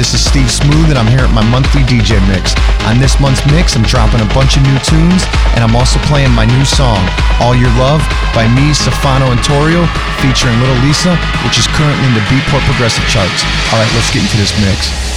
this is Steve Smooth, and I'm here at my monthly DJ mix. On this month's mix, I'm dropping a bunch of new tunes, and I'm also playing my new song, All Your Love, by me, Stefano and Torio, featuring Little Lisa, which is currently in the Beatport Progressive charts. All right, let's get into this mix.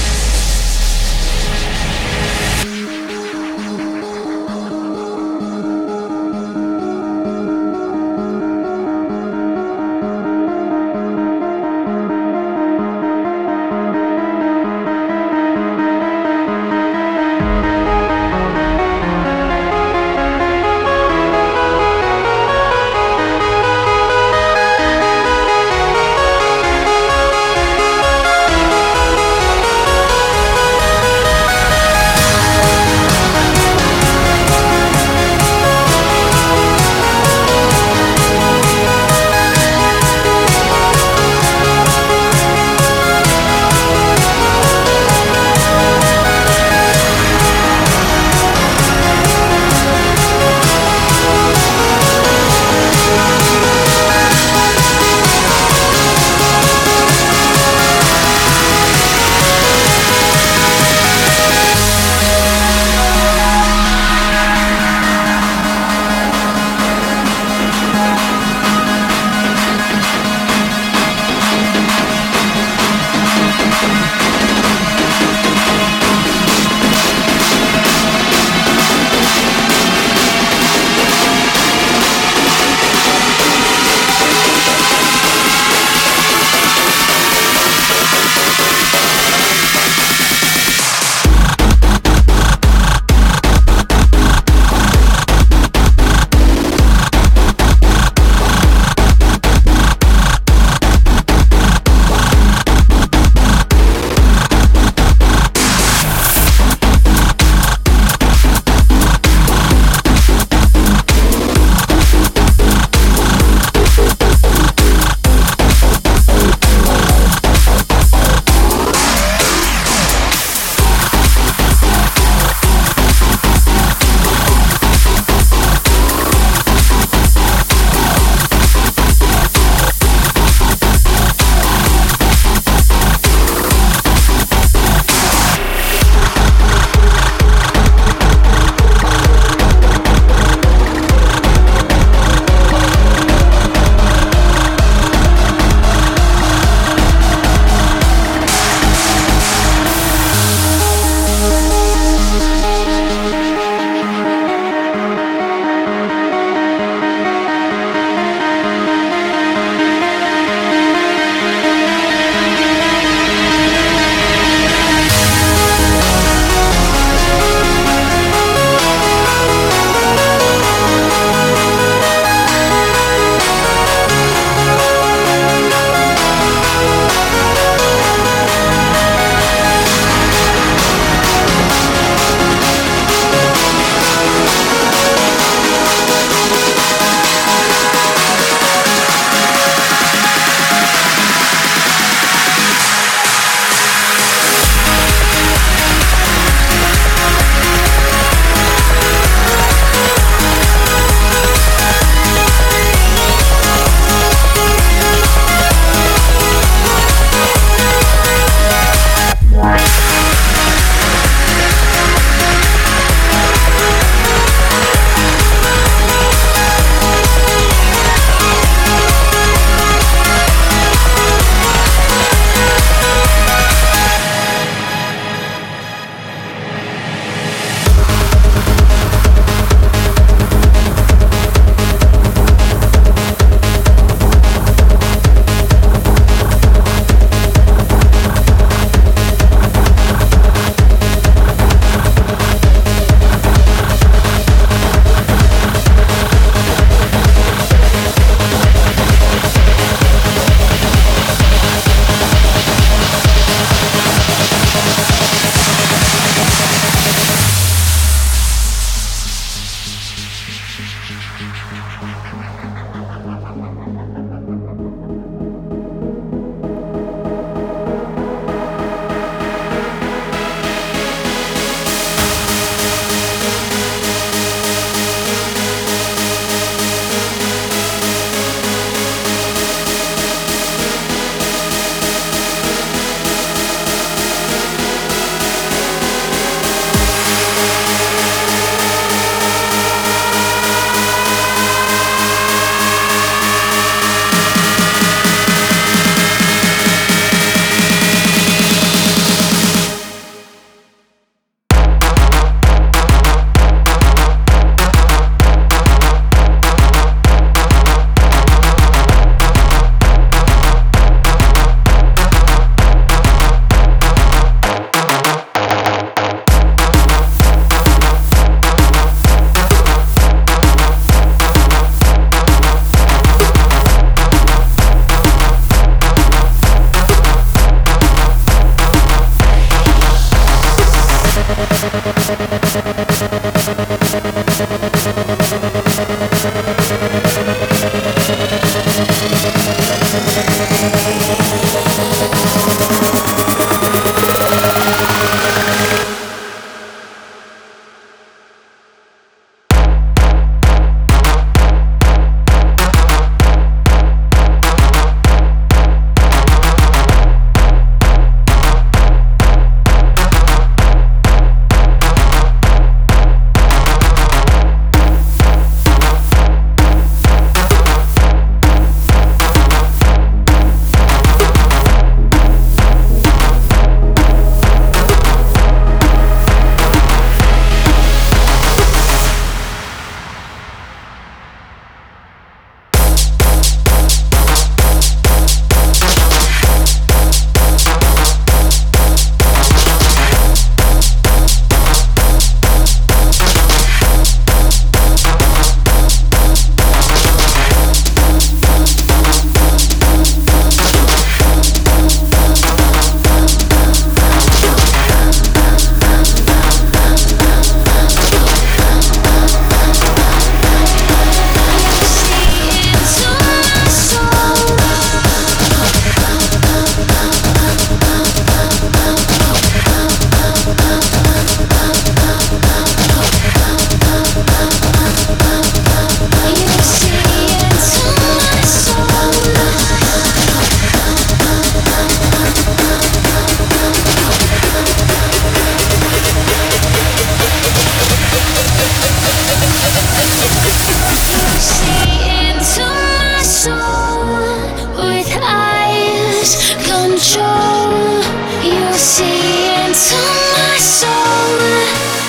To my soul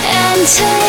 and take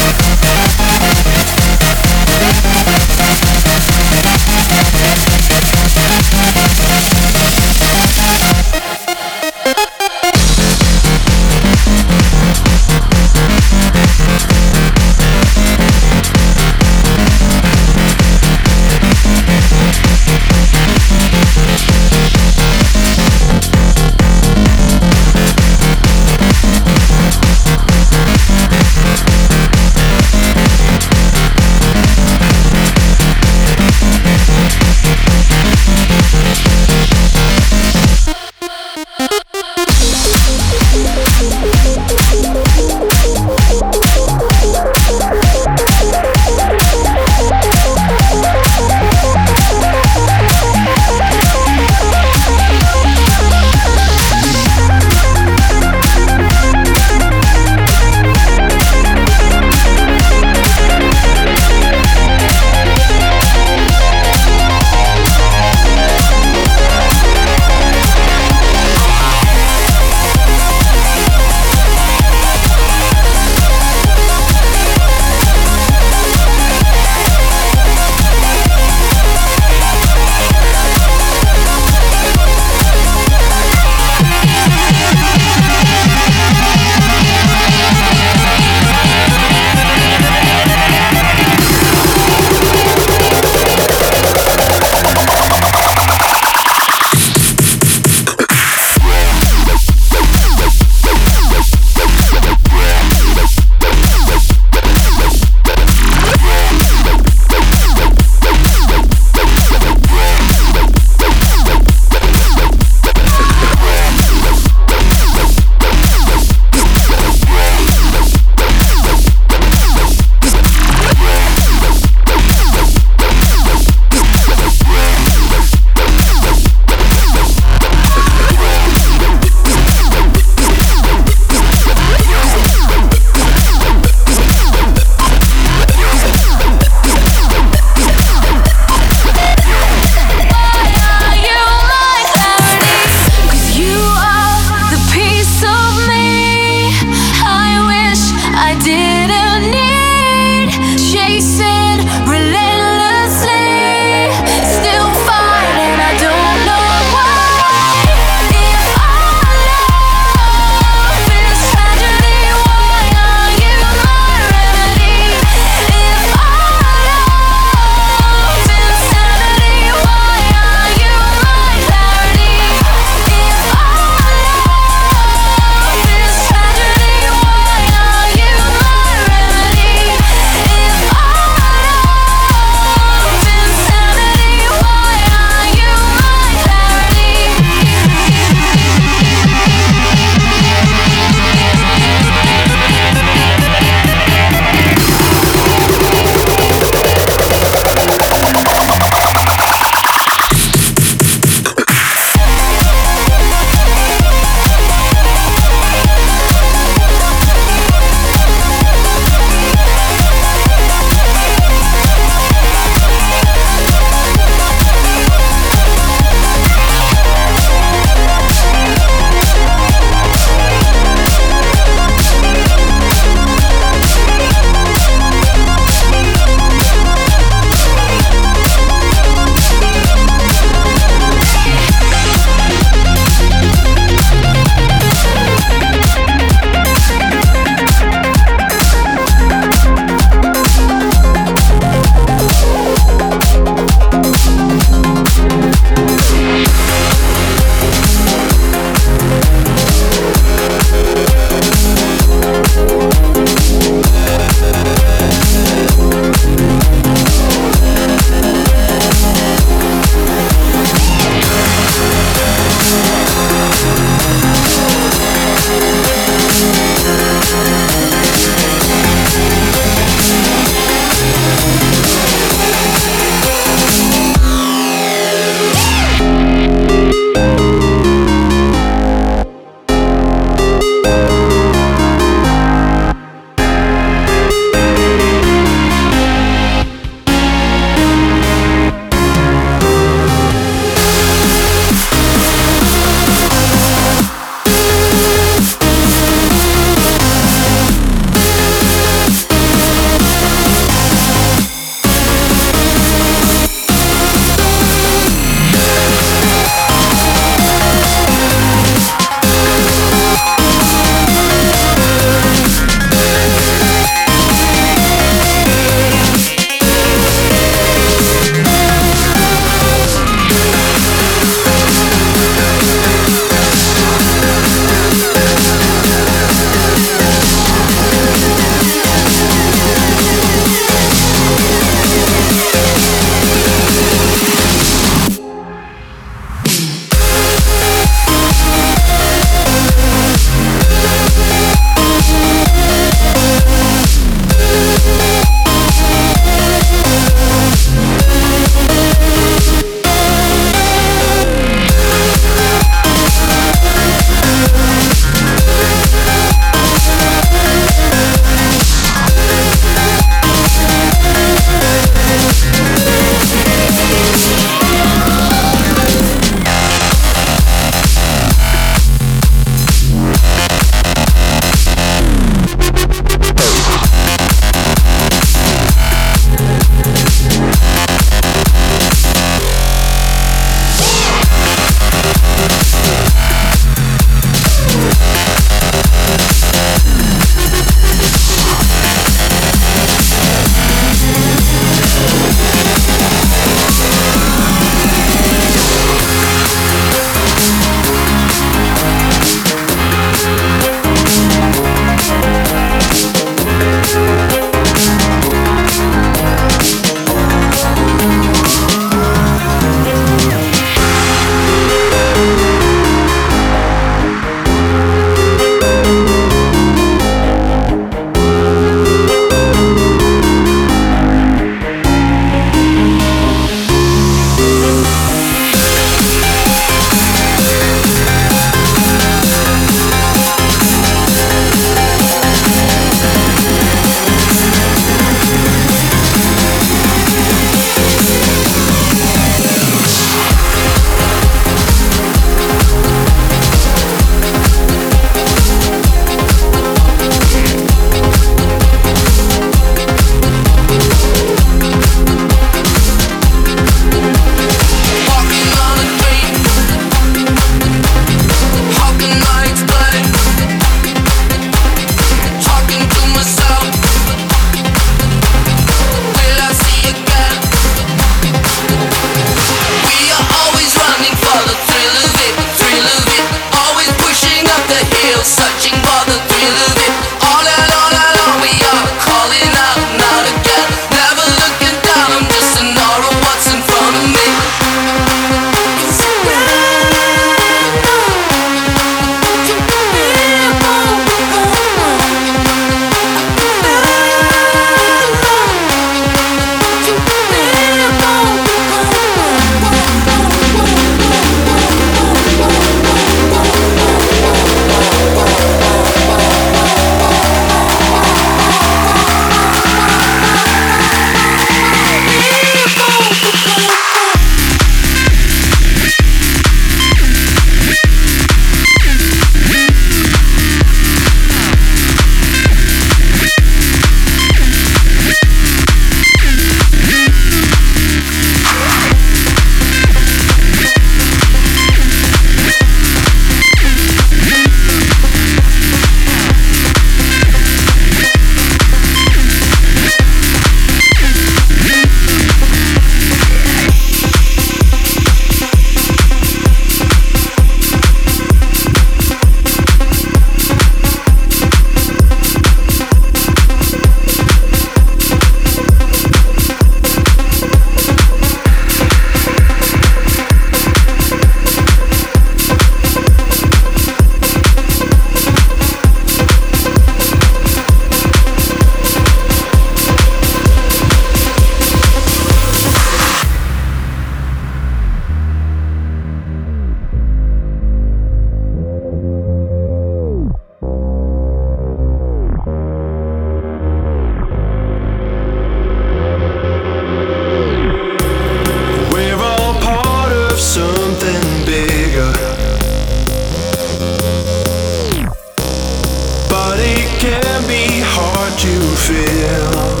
you feel.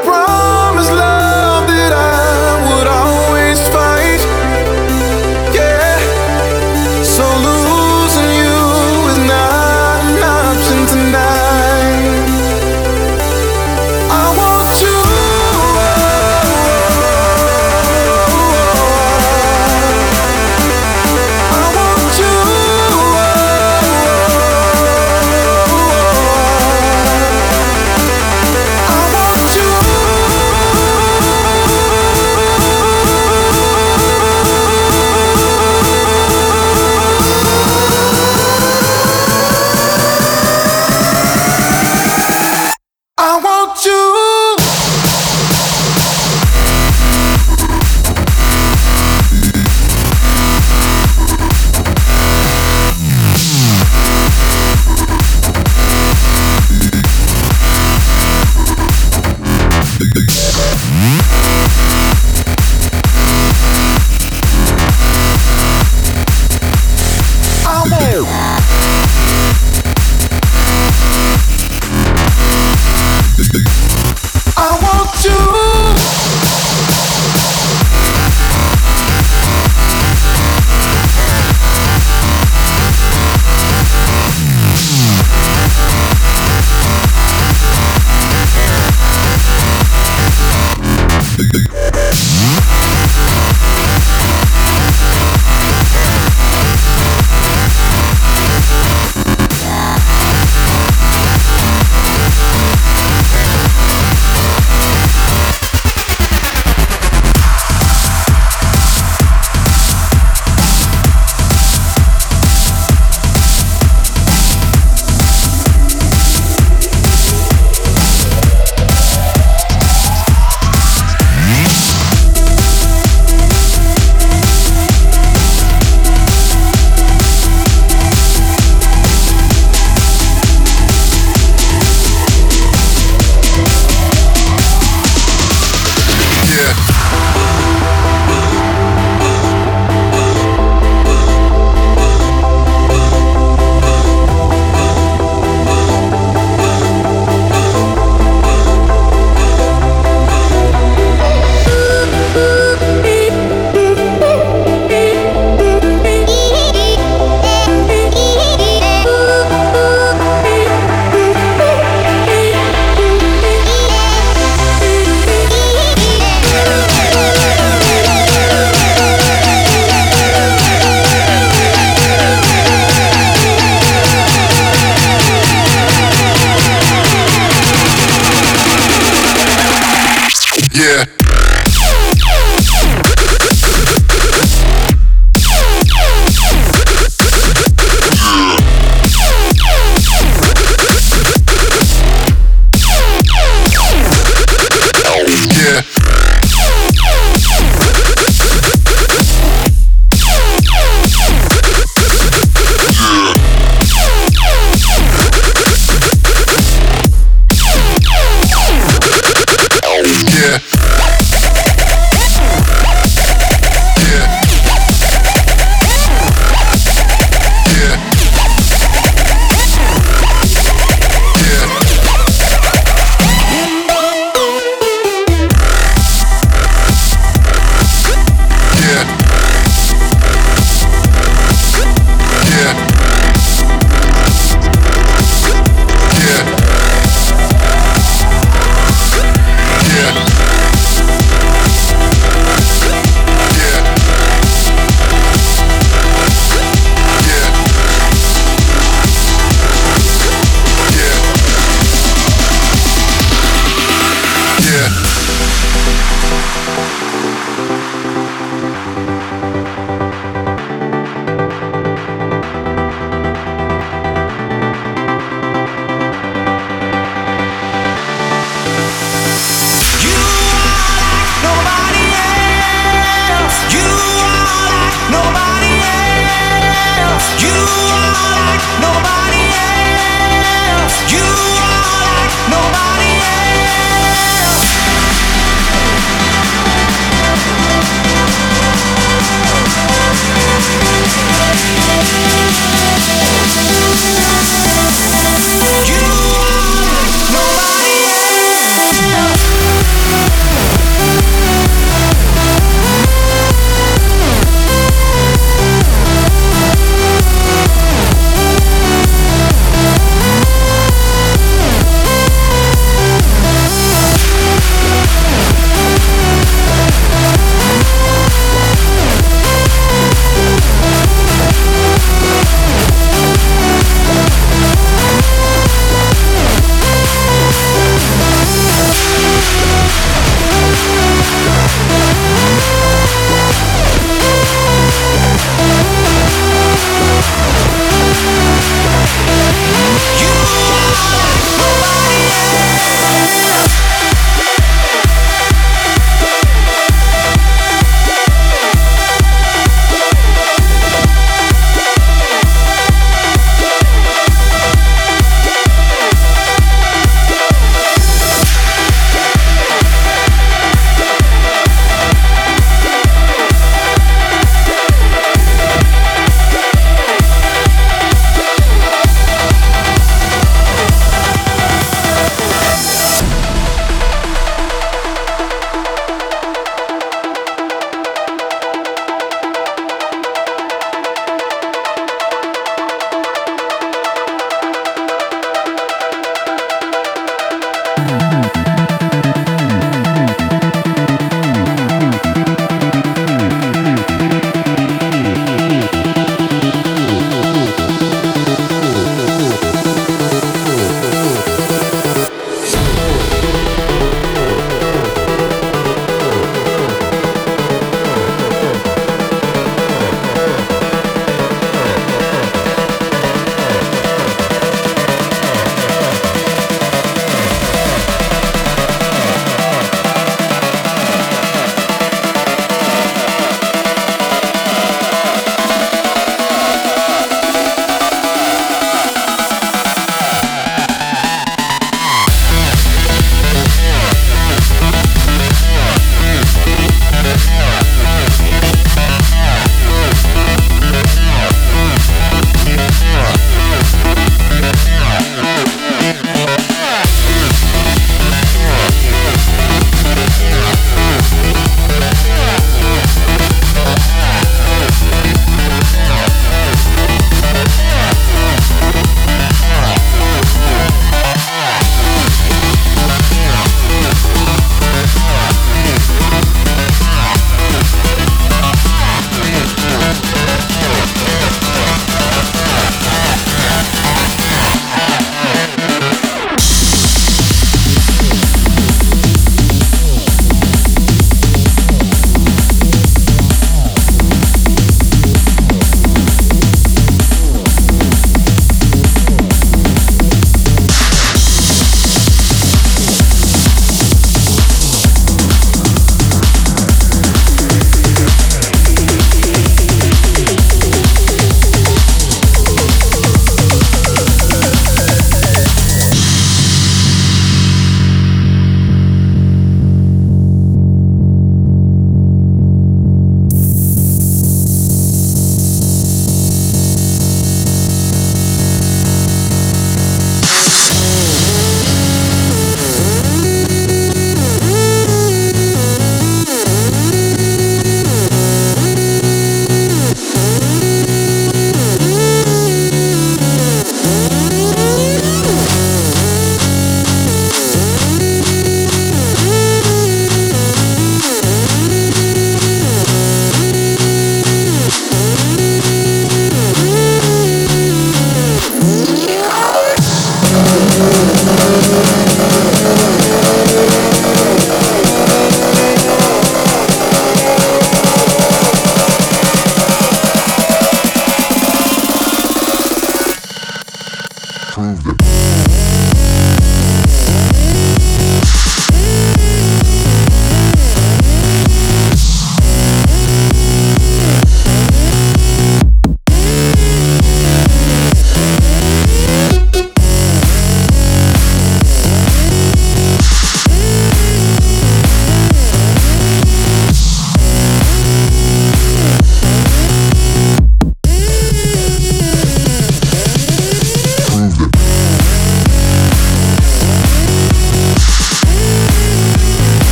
Promise.